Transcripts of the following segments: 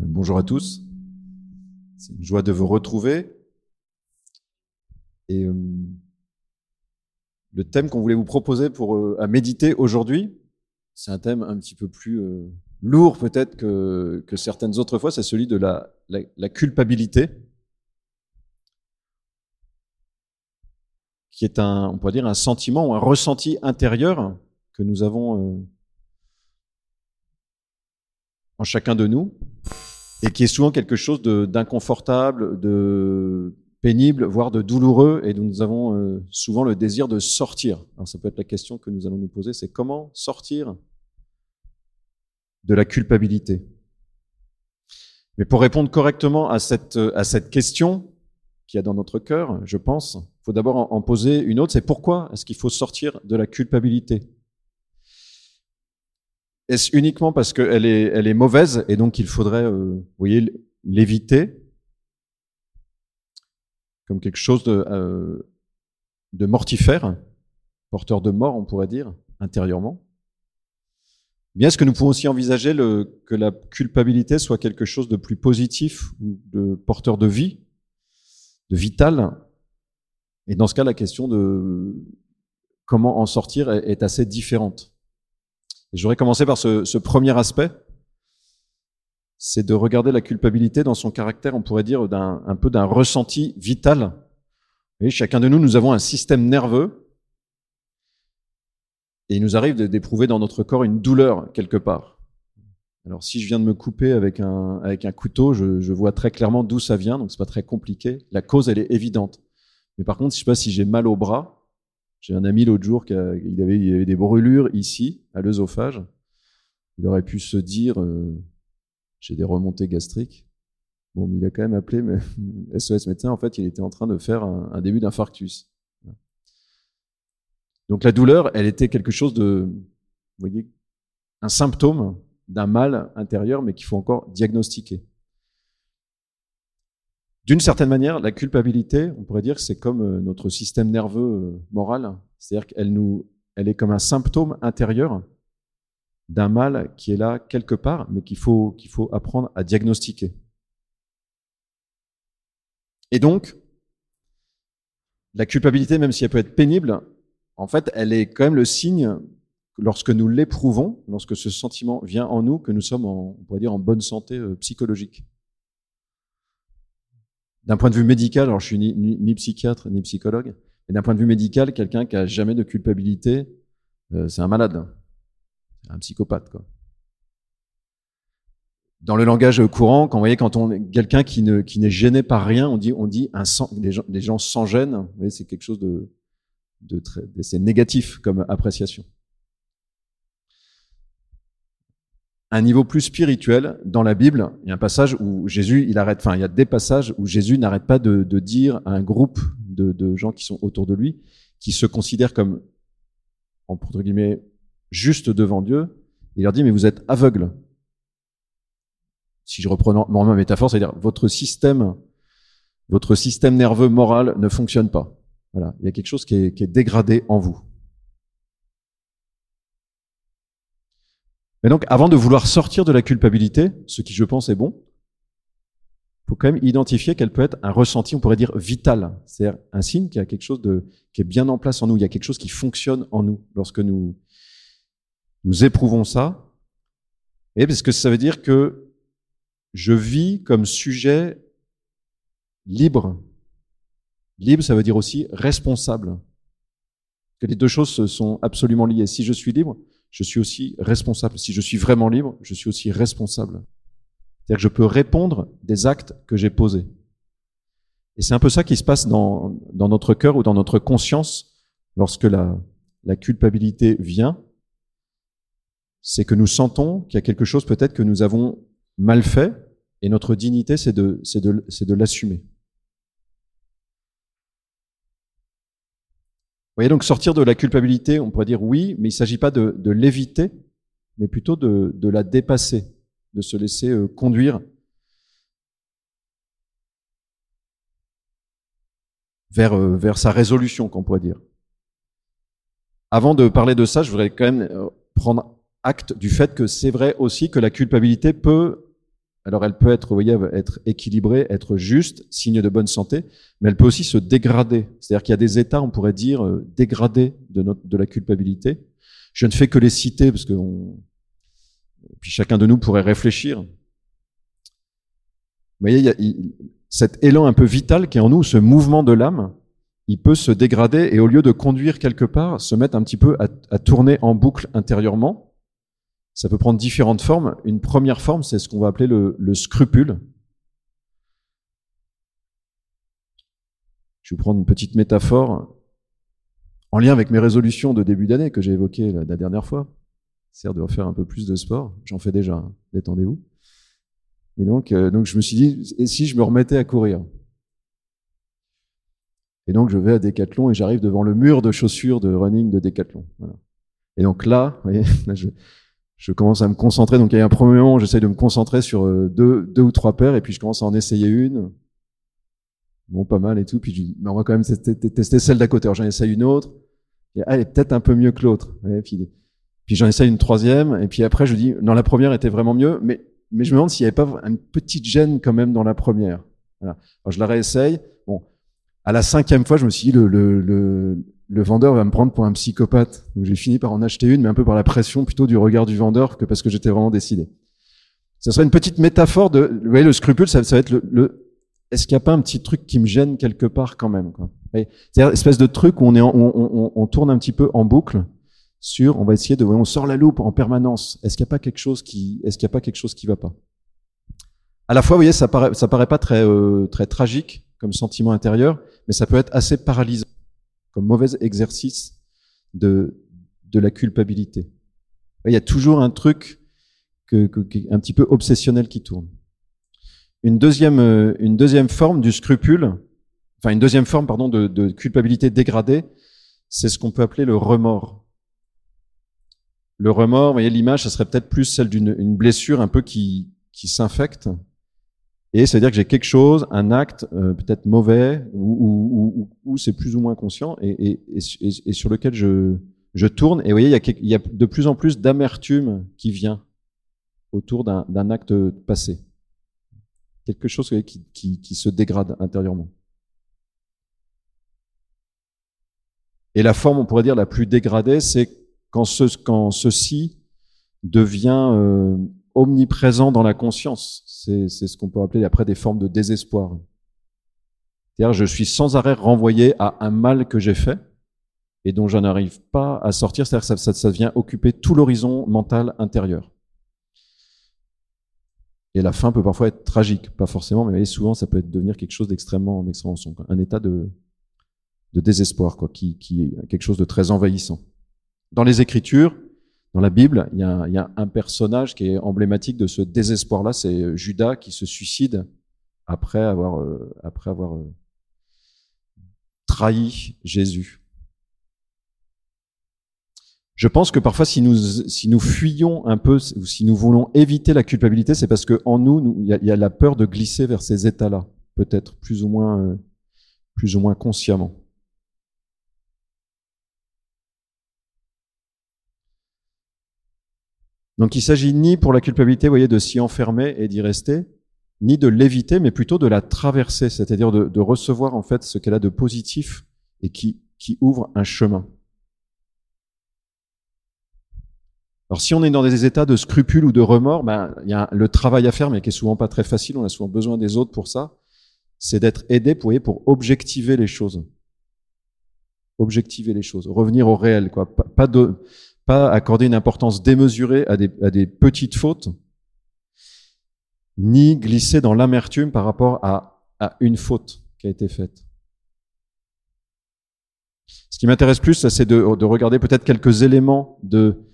Bonjour à tous. C'est une joie de vous retrouver. Et euh, le thème qu'on voulait vous proposer pour euh, à méditer aujourd'hui, c'est un thème un petit peu plus euh, lourd peut-être que, que, certaines autres fois. C'est celui de la, la, culpabilité, qui est un, on pourrait dire, un sentiment ou un ressenti intérieur que nous avons en chacun de nous et qui est souvent quelque chose d'inconfortable, de, pénible, voire de douloureux, et dont nous avons euh, souvent le désir de sortir. Alors ça peut être la question que nous allons nous poser, c'est comment sortir de la culpabilité? Mais pour répondre correctement à cette, à cette question qu'il y a dans notre cœur, je pense, il faut d'abord en, en poser une autre, c'est pourquoi est-ce qu'il faut sortir de la culpabilité? Est-ce uniquement parce qu'elle est, elle est mauvaise et donc il faudrait, euh, l'éviter? Comme quelque chose de, euh, de mortifère, porteur de mort, on pourrait dire, intérieurement? Bien, est-ce que nous pouvons aussi envisager que la culpabilité soit quelque chose de plus positif ou de porteur de vie, de vital? Et dans ce cas, la question de comment en sortir est assez différente. Et voudrais commencer par ce, premier aspect, c'est de regarder la culpabilité dans son caractère, on pourrait dire, d'un, un peu d'un ressenti vital. Chacun de nous, nous avons un système nerveux, et il nous arrive d'éprouver dans notre corps une douleur quelque part. Alors si je viens de me couper avec un, avec un couteau, je, je vois très clairement d'où ça vient, donc c'est pas très compliqué. La cause, elle est évidente. Mais par contre, je sais pas si j'ai mal au bras, j'ai un ami l'autre jour qui avait, il avait des brûlures ici, à l'œsophage. Il aurait pu se dire, euh, j'ai des remontées gastriques. Bon, mais il a quand même appelé mais SOS médecin. En fait, il était en train de faire un début d'infarctus. Donc la douleur, elle était quelque chose de, vous voyez, un symptôme d'un mal intérieur, mais qu'il faut encore diagnostiquer. D'une certaine manière, la culpabilité, on pourrait dire que c'est comme euh, notre système nerveux euh, moral, c'est-à-dire qu'elle nous, elle est comme un symptôme intérieur d'un mal qui est là quelque part, mais qu'il faut, qu'il faut apprendre à diagnostiquer. Et donc, la culpabilité, même si elle peut être pénible, en fait, elle est quand même le signe, lorsque nous l'éprouvons, lorsque ce sentiment vient en nous, que nous sommes, en, on pourrait dire, en bonne santé euh, psychologique d'un point de vue médical, alors je suis ni, psychiatre ni psychologue, mais d'un point de vue médical, quelqu'un qui a jamais de culpabilité, euh, c'est un malade, un psychopathe. Dans le langage courant, quand vous voyez quand on quelqu'un qui ne qui n'est gêné par rien, on dit on dit des gens des gens sans gêne. C'est quelque chose de de très c'est négatif comme appréciation. Un niveau plus spirituel, dans la Bible, il y a un passage où Jésus, il arrête, enfin, il y a des passages où Jésus n'arrête pas de, de, dire à un groupe de, de, gens qui sont autour de lui, qui se considèrent comme, entre guillemets, juste devant Dieu, il leur dit, mais vous êtes aveugles. Si je reprends ma métaphore, c'est-à-dire, votre système, votre système nerveux moral ne fonctionne pas. Voilà. Il y a quelque chose qui est, qui est dégradé en vous. Mais donc, avant de vouloir sortir de la culpabilité, ce qui je pense est bon, faut quand même identifier qu'elle peut être un ressenti, on pourrait dire vital, c'est-à-dire un signe qui a quelque chose de qui est bien en place en nous, il y a quelque chose qui fonctionne en nous lorsque nous nous éprouvons ça. Et parce que ça veut dire que je vis comme sujet libre. Libre, ça veut dire aussi responsable. Que les deux choses sont absolument liées. Si je suis libre, je suis aussi responsable. Si je suis vraiment libre, je suis aussi responsable. C'est-à-dire que je peux répondre des actes que j'ai posés. Et c'est un peu ça qui se passe dans, dans notre cœur ou dans notre conscience lorsque la, culpabilité vient. C'est que nous sentons qu'il y a quelque chose peut-être que nous avons mal fait et notre dignité, c'est de, de, c'est de l'assumer. Voyez, donc sortir de la culpabilité, on pourrait dire oui, mais il ne s'agit pas de, l'éviter, mais plutôt de, la dépasser, de se laisser euh, conduire vers, euh, vers sa résolution, qu'on pourrait dire. Avant de parler de ça, je voudrais quand même euh, prendre acte du fait que c'est vrai aussi que la culpabilité peut alors elle peut être, vous voyez, être équilibrée, être juste, signe de bonne santé, mais elle peut aussi se dégrader. C'est-à-dire qu'il y a des états, on pourrait dire, euh, dégradés de, la culpabilité. Je ne fais que les citer parce que puis chacun de nous pourrait réfléchir. Vous voyez, il y a, cet élan un peu vital qui est en nous, ce mouvement de l'âme, il peut se dégrader et au lieu de conduire quelque part, se mettre un petit peu à tourner en boucle intérieurement ça peut prendre différentes formes. Une première forme, c'est ce qu'on va appeler le, scrupule. Je vais prendre une petite métaphore en lien avec mes résolutions de début d'année que j'ai évoquées la, dernière fois. C'est de faire un peu plus de sport. J'en fais déjà, hein. détendez-vous. Et donc, euh, donc je me suis dit, et si je me remettais à courir? Et donc je vais à Decathlon et j'arrive devant le mur de chaussures de running de Decathlon. Et donc là, vous voyez, là je, je commence à me concentrer. Donc, il y a un premier moment, j'essaie de me concentrer sur euh, deux, deux ou trois paires, et puis je commence à en essayer une. Bon, pas mal et tout. Puis je dis, mais on va quand même tester celle d'à côté. Alors, j'en essaye une autre. Ah, elle est peut-être un peu mieux que l'autre. Puis, j'en essaye une troisième. Et puis après, je dis, non, la première était vraiment mieux. Mais, je me demande s'il n'y avait pas une petite gêne quand même dans la première. Alors, je la réessaye. Bon. À la cinquième fois, je me suis dit, le, le, le le vendeur va me prendre pour un psychopathe. J'ai fini par en acheter une, mais un peu par la pression plutôt du regard du vendeur que parce que j'étais vraiment décidé. Ce serait une petite métaphore de, vous voyez, le scrupule, ça, ça va être le, le est-ce qu'il n'y a pas un petit truc qui me gêne quelque part quand même. C'est-à-dire, espèce de truc où on est, on, on, on, tourne un petit peu en boucle sur, on va essayer de, on sort la loupe en permanence. Est-ce qu'il n'y a pas quelque chose qui, est-ce qu'il n'y a pas quelque chose qui va pas? À la fois, vous voyez, ça paraît, ça paraît pas très, euh, très tragique comme sentiment intérieur, mais ça peut être assez paralysant mauvais exercice de, la culpabilité. Il y a toujours un truc un petit peu obsessionnel qui tourne. Une deuxième, euh, une deuxième forme du scrupule, enfin une deuxième forme pardon de, culpabilité dégradée, c'est ce qu'on peut appeler le remords. Le remords, vous voyez l'image, ça serait peut-être plus celle d'une blessure un peu qui s'infecte et c'est-à-dire que j'ai quelque chose, un acte euh, peut-être mauvais, ou, c'est plus ou moins conscient, et, sur lequel je, je tourne. Et vous voyez, il y a, de plus en plus d'amertume qui vient autour d'un acte passé. Quelque chose qui, qui, se dégrade intérieurement. Et la forme, on pourrait dire, la plus dégradée, c'est quand, ce, quand ceci devient euh, omniprésent dans la conscience. C'est ce qu'on peut appeler après des formes de désespoir. C'est-à-dire, je suis sans arrêt renvoyé à un mal que j'ai fait et dont je n'arrive pas à sortir. C'est-à-dire que ça, ça, vient occuper tout l'horizon mental intérieur. Et la fin peut parfois être tragique, pas forcément, mais souvent ça peut être devenir quelque chose d'extrêmement, extrêmement sombre, un état de, de désespoir, quoi, qui, qui est quelque chose de très envahissant. Dans les Écritures, dans la Bible, il y, a, un personnage qui est emblématique de ce désespoir-là, c'est Judas qui se suicide après avoir, euh, euh, trahi Jésus. Je pense que parfois, si nous, fuyons un peu, ou si nous voulons éviter la culpabilité, c'est parce qu'en nous, il y, a, la peur de glisser vers ces états-là, peut-être euh, plus ou moins consciemment. Donc il s'agit ni pour la culpabilité, vous voyez, de s'y enfermer et d'y rester, ni de l'éviter, mais plutôt de la traverser, c'est-à-dire de, recevoir en fait ce qu'elle a de positif et qui, ouvre un chemin. Alors si on est dans des états de scrupule ou de remords, ben, il y a le travail à faire, mais qui est souvent pas très facile, on a souvent besoin des autres pour ça, c'est d'être aidé pour, pour objectiver les choses. Objectiver les choses, revenir au réel, quoi. Pas de, pas accorder une importance démesurée à des, petites fautes, ni glisser dans l'amertume par rapport à, une faute qui a été faite. Ce qui m'intéresse plus, c'est de, de, regarder peut-être quelques éléments de,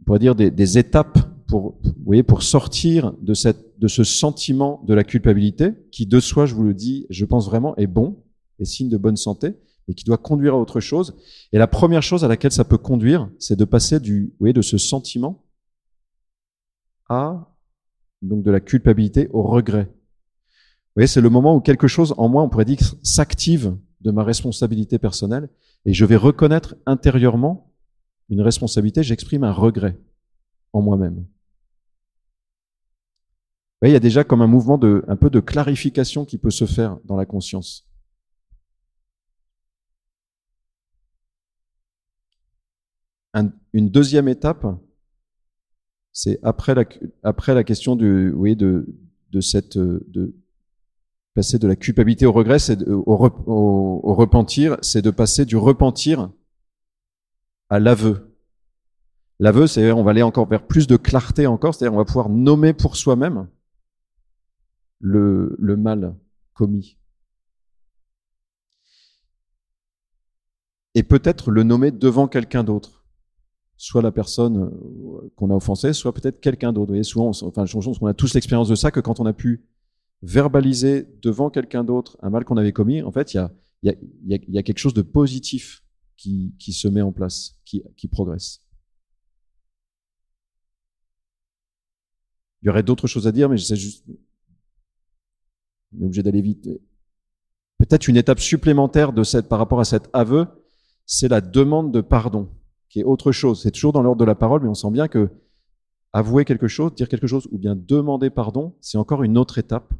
on pourrait dire des, étapes pour, vous voyez, pour sortir de cette, de ce sentiment de la culpabilité, qui de soi, je vous le dis, je pense vraiment est bon, est signe de bonne santé, et qui doit conduire à autre chose. Et la première chose à laquelle ça peut conduire, c'est de passer du, vous voyez, de ce sentiment à donc de la culpabilité au regret. Vous voyez, c'est le moment où quelque chose en moi, on pourrait dire, s'active de ma responsabilité personnelle et je vais reconnaître intérieurement une responsabilité, j'exprime un regret en moi-même. il y a déjà comme un mouvement de, un peu de clarification qui peut se faire dans la conscience. Une deuxième étape, c'est après la, question du, oui, de, cette, de passer de la culpabilité au regret, c'est au, repentir, c'est de passer du repentir à l'aveu. L'aveu, c'est on va aller encore vers plus de clarté encore, c'est-à-dire on va pouvoir nommer pour soi-même le mal commis. Et peut-être le nommer devant quelqu'un d'autre. Soit la personne euh, qu'on a offensée, soit peut-être quelqu'un d'autre. Vous voyez, souvent, enfin, je pense qu'on a tous l'expérience de ça, que quand on a pu verbaliser devant quelqu'un d'autre un mal qu'on avait commis, en fait, il y a, quelque chose de positif qui, se met en place, qui, qui progresse. Il y aurait d'autres choses à dire, mais j'essaie juste on est obligé d'aller vite. Peut-être une étape supplémentaire de cette, par rapport à cet aveu, c'est la demande de pardon, qui est autre chose. C'est toujours dans l'ordre de la parole, mais on sent bien que avouer quelque chose, dire quelque chose, ou bien demander pardon, c'est encore une autre étape.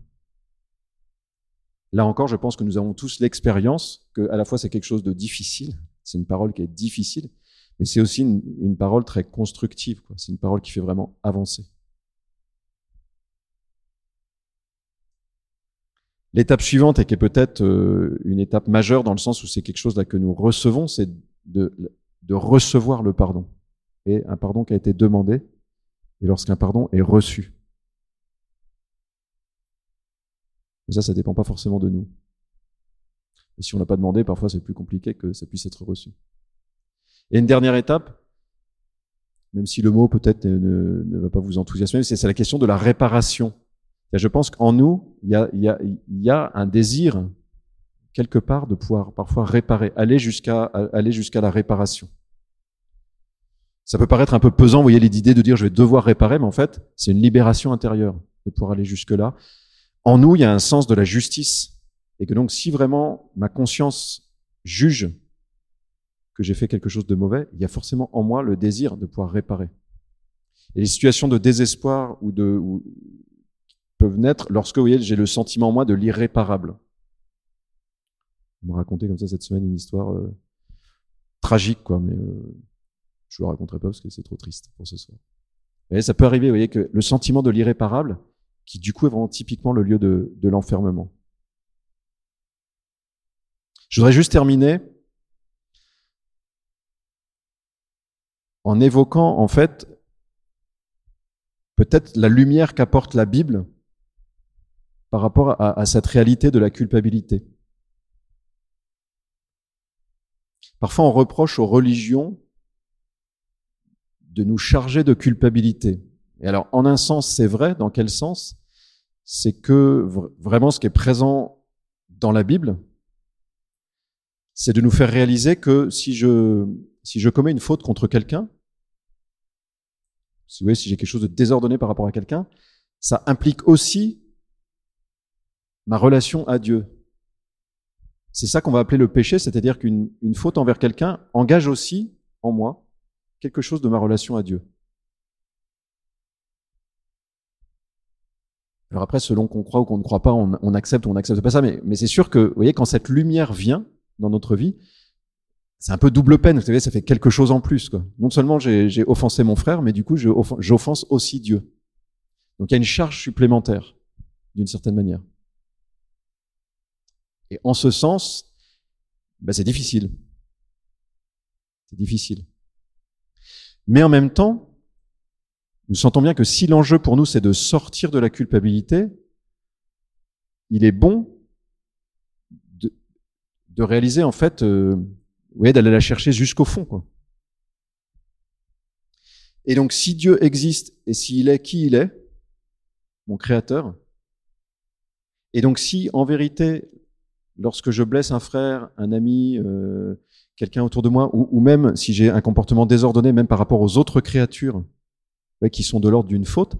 Là encore, je pense que nous avons tous l'expérience que, à la fois, c'est quelque chose de difficile. C'est une parole qui est difficile, mais c'est aussi une, parole très constructive. C'est une parole qui fait vraiment avancer. L'étape suivante, et qui est peut-être euh, une étape majeure dans le sens où c'est quelque chose là que nous recevons, c'est de, de recevoir le pardon. Et un pardon qui a été demandé, et lorsqu'un pardon est reçu. Mais ça, ça dépend pas forcément de nous. Et si on n'a pas demandé, parfois c'est plus compliqué que ça puisse être reçu. Et une dernière étape, même si le mot peut-être ne, ne va pas vous enthousiasmer, c'est la question de la réparation. Je pense qu'en nous, il y, a, y a, un désir quelque part de pouvoir parfois réparer, aller jusqu'à aller jusqu'à la réparation. Ça peut paraître un peu pesant, vous voyez l'idée de dire je vais devoir réparer, mais en fait, c'est une libération intérieure de pouvoir aller jusque-là. En nous, il y a un sens de la justice. Et que donc, si vraiment ma conscience juge que j'ai fait quelque chose de mauvais, il y a forcément en moi le désir de pouvoir réparer. Et les situations de désespoir ou de, ou, peuvent naître lorsque, vous voyez, j'ai le sentiment, moi, de l'irréparable. On m'a raconté comme ça cette semaine une histoire euh, tragique, quoi, mais euh, je ne le raconterai pas parce que c'est trop triste pour ce soir. Et ça peut arriver, vous voyez, que le sentiment de l'irréparable, qui du coup est vraiment typiquement le lieu de l'enfermement. Je voudrais juste terminer en évoquant, en fait, peut-être la lumière qu'apporte la Bible par rapport à, cette réalité de la culpabilité. Parfois, on reproche aux religions de nous charger de culpabilité. Et alors, en un sens, c'est vrai. Dans quel sens? C'est que vraiment, ce qui est présent dans la Bible, c'est de nous faire réaliser que si je, si je commets une faute contre quelqu'un, si, si j'ai quelque chose de désordonné par rapport à quelqu'un, ça implique aussi ma relation à Dieu. C'est ça qu'on va appeler le péché, c'est-à-dire qu'une faute envers quelqu'un engage aussi en moi quelque chose de ma relation à Dieu. Alors après, selon qu'on croit ou qu'on ne croit pas, on, accepte ou on n'accepte pas ça, mais, c'est sûr que, vous voyez, quand cette lumière vient dans notre vie, c'est un peu double peine, vous savez, ça fait quelque chose en plus. Non seulement j'ai offensé mon frère, mais du coup, j'offense aussi Dieu. Donc il y a une charge supplémentaire, d'une certaine manière. Et en ce sens, ben c'est difficile. C'est difficile. Mais en même temps, nous sentons bien que si l'enjeu pour nous, c'est de sortir de la culpabilité, il est bon de, réaliser, en fait, euh, d'aller la chercher jusqu'au fond. Quoi. Et donc, si Dieu existe et s'il est qui il est, mon Créateur, et donc si en vérité lorsque je blesse un frère, un ami, euh, quelqu'un autour de moi, ou, même si j'ai un comportement désordonné, même par rapport aux autres créatures qui sont de l'ordre d'une faute,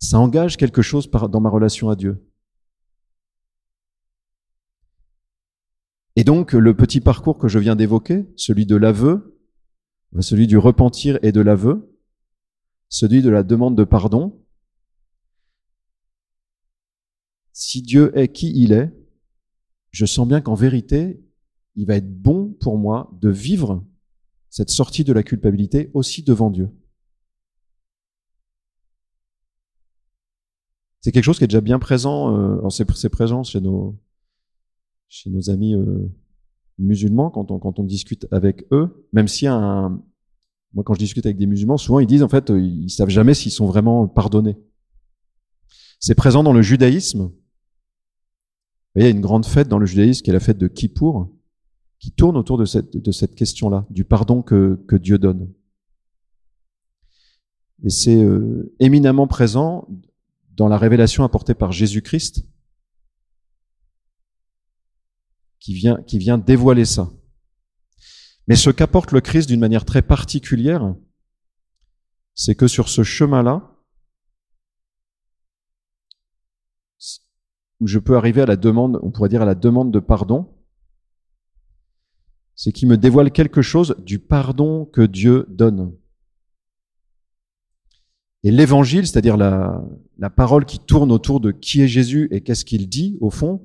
ça engage quelque chose dans ma relation à Dieu. Et donc, le petit parcours que je viens d'évoquer, celui de l'aveu, celui du repentir et de l'aveu, celui de la demande de pardon, si Dieu est qui il est, je sens bien qu'en vérité, il va être bon pour moi de vivre cette sortie de la culpabilité aussi devant Dieu. C'est quelque chose qui est déjà bien présent, euh, c'est présent chez nos, chez nos amis euh, musulmans quand on, quand on discute avec eux, même si un, moi quand je discute avec des musulmans, souvent ils disent en fait, ils savent jamais s'ils sont vraiment pardonnés. C'est présent dans le judaïsme. Il y a une grande fête dans le judaïsme qui est la fête de Kippour, qui tourne autour de cette, de cette question-là, du pardon que, que Dieu donne. Et c'est euh, éminemment présent dans la révélation apportée par Jésus-Christ, qui vient, qui vient dévoiler ça. Mais ce qu'apporte le Christ d'une manière très particulière, c'est que sur ce chemin-là, où je peux arriver à la demande, on pourrait dire à la demande de pardon, c'est qu'il me dévoile quelque chose du pardon que Dieu donne. Et l'évangile, c'est-à-dire la, parole qui tourne autour de qui est Jésus et qu'est-ce qu'il dit, au fond,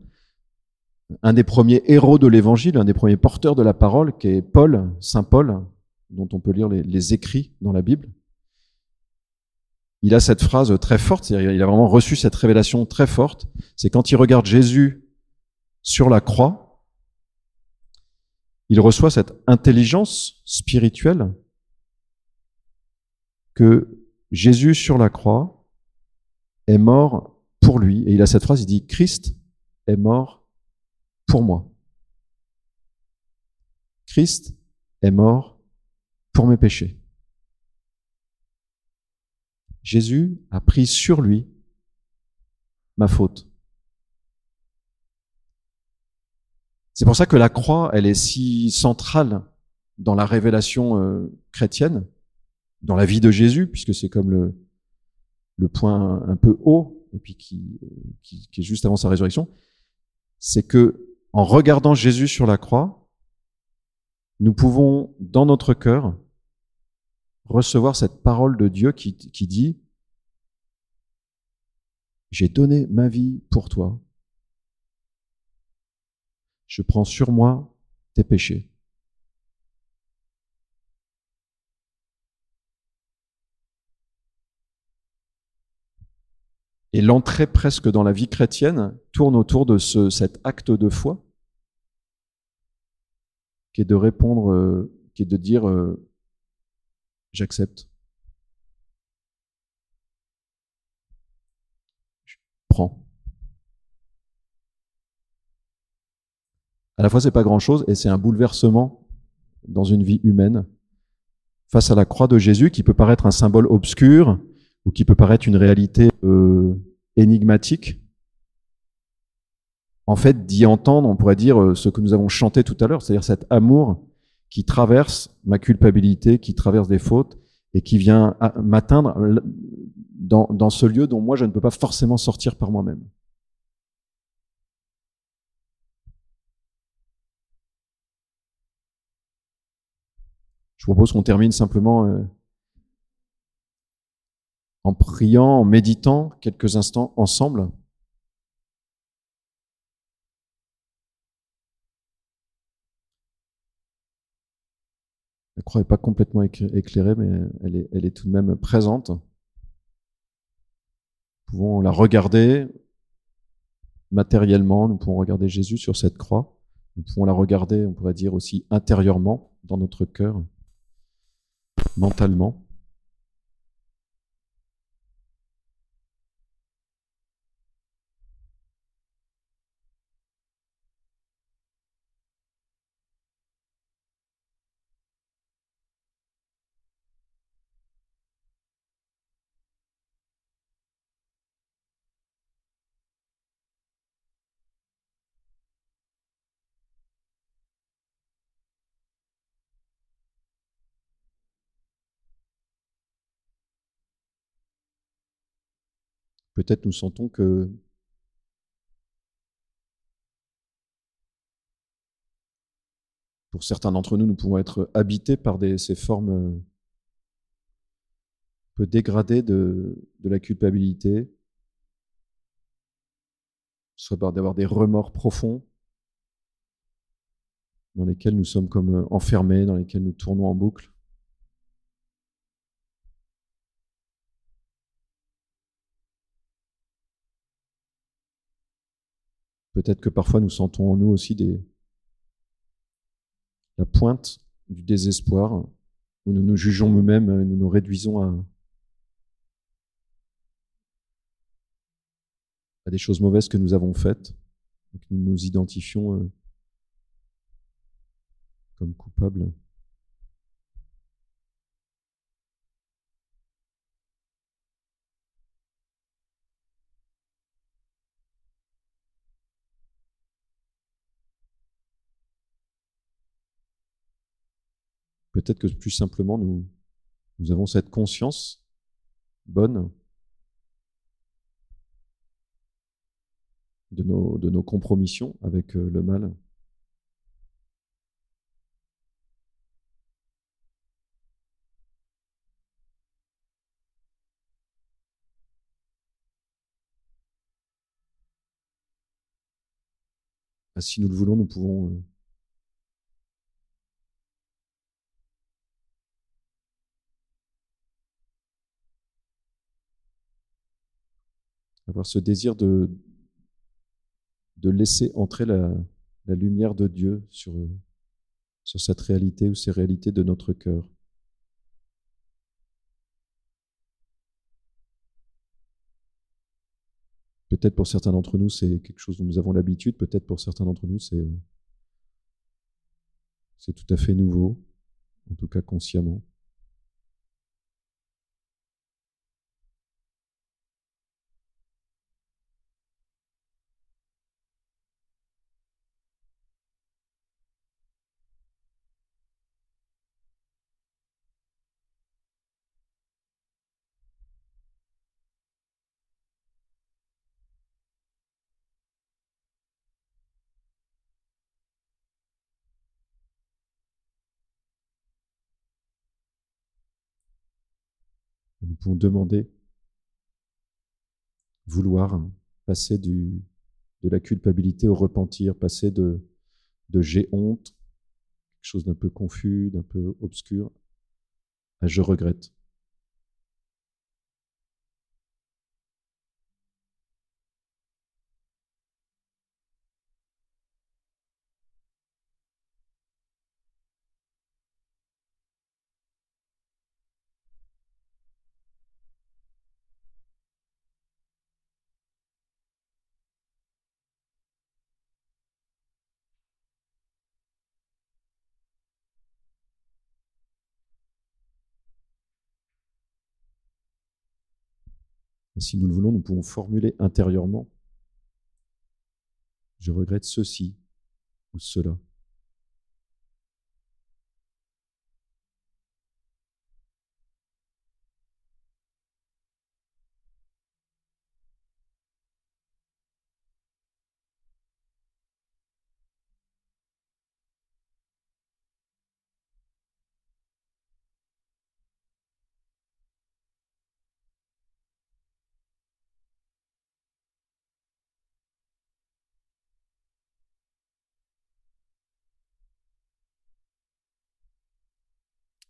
un des premiers héros de l'évangile, un des premiers porteurs de la parole, qui est Paul, Saint Paul, dont on peut lire les, écrits dans la Bible. Il a cette phrase très forte, il a vraiment reçu cette révélation très forte, c'est quand il regarde Jésus sur la croix, il reçoit cette intelligence spirituelle que Jésus sur la croix est mort pour lui. Et il a cette phrase, il dit, Christ est mort pour moi. Christ est mort pour mes péchés. Jésus a pris sur lui ma faute. C'est pour ça que la croix, elle est si centrale dans la révélation euh, chrétienne, dans la vie de Jésus, puisque c'est comme le, point un peu haut, et puis qui, qui, qui est juste avant sa résurrection, c'est que en regardant Jésus sur la croix, nous pouvons, dans notre cœur, recevoir cette parole de Dieu qui, qui dit, j'ai donné ma vie pour toi. Je prends sur moi tes péchés. Et l'entrée presque dans la vie chrétienne tourne autour de ce, cet acte de foi, qui est de répondre, euh, qui est de dire euh, j'accepte. Je prends. À la fois, c'est pas grand chose et c'est un bouleversement dans une vie humaine face à la croix de Jésus qui peut paraître un symbole obscur ou qui peut paraître une réalité euh, énigmatique, en fait, d'y entendre, on pourrait dire euh, ce que nous avons chanté tout à l'heure, c'est-à-dire cet amour qui traverse ma culpabilité, qui traverse des fautes et qui vient m'atteindre dans, dans ce lieu dont moi je ne peux pas forcément sortir par moi-même. Je propose qu'on termine simplement euh, en priant, en méditant quelques instants ensemble. La croix n'est pas complètement éclairée, mais elle est, elle est tout de même présente. Nous pouvons la regarder matériellement, nous pouvons regarder Jésus sur cette croix, nous pouvons la regarder, on pourrait dire aussi intérieurement, dans notre cœur, mentalement. Peut-être nous sentons que pour certains d'entre nous, nous pouvons être habités par ces formes euh, peu dégradées de, la culpabilité, soit d'avoir des remords profonds dans lesquels nous sommes comme euh, enfermés, dans lesquels nous tournons en boucle. Peut-être que parfois nous sentons en nous aussi la pointe du désespoir, où nous nous jugeons nous-mêmes, et nous nous réduisons à, des choses mauvaises que nous avons faites, que nous nous identifions euh, comme coupables. Peut-être que plus simplement, nous, avons cette conscience bonne de nos, de nos compromissions avec euh, le mal. Ah, si nous le voulons, nous pouvons avoir ce désir de, laisser entrer la, lumière de Dieu sur, cette réalité ou ces réalités de notre cœur. Peut-être pour certains d'entre nous, c'est quelque chose dont nous avons l'habitude, peut-être pour certains d'entre nous, c'est tout à fait nouveau, en tout cas consciemment. Pouvons demander, vouloir passer du, de la culpabilité au repentir, passer de, de j'ai honte, quelque chose d'un peu confus, d'un peu obscur, à je regrette. Si nous le voulons, nous pouvons formuler intérieurement Je regrette ceci ou cela.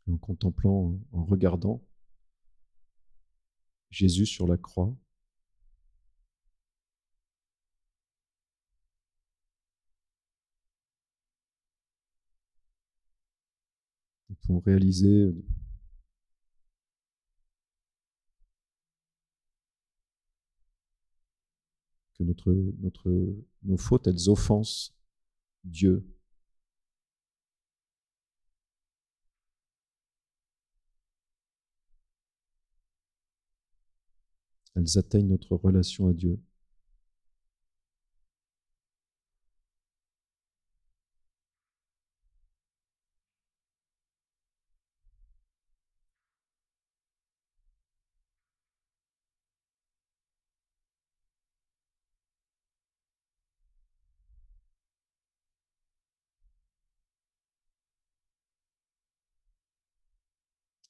En contemplant, en regardant Jésus sur la croix. Nous pouvons réaliser que notre, notre, nos fautes, elles offensent Dieu. Elles atteignent notre relation à Dieu.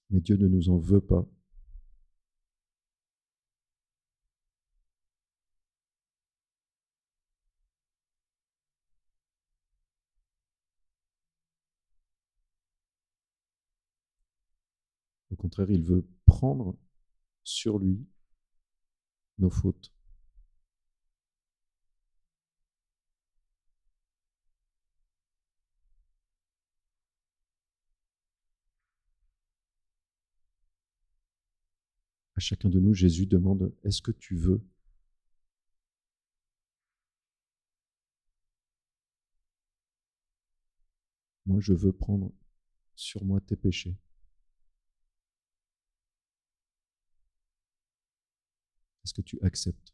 Mais Dieu ne nous en veut pas. Au contraire, il veut prendre sur lui nos fautes. À chacun de nous, Jésus demande, est-ce que tu veux Moi, je veux prendre sur moi tes péchés. Est-ce que tu acceptes?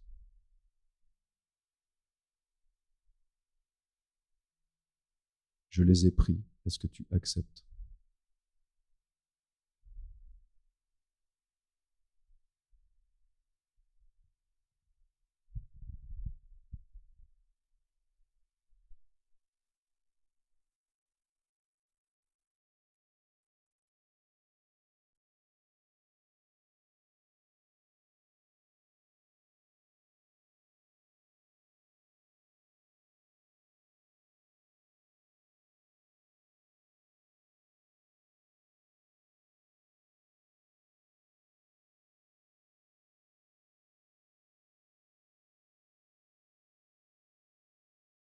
Je les ai pris. Est-ce que tu acceptes?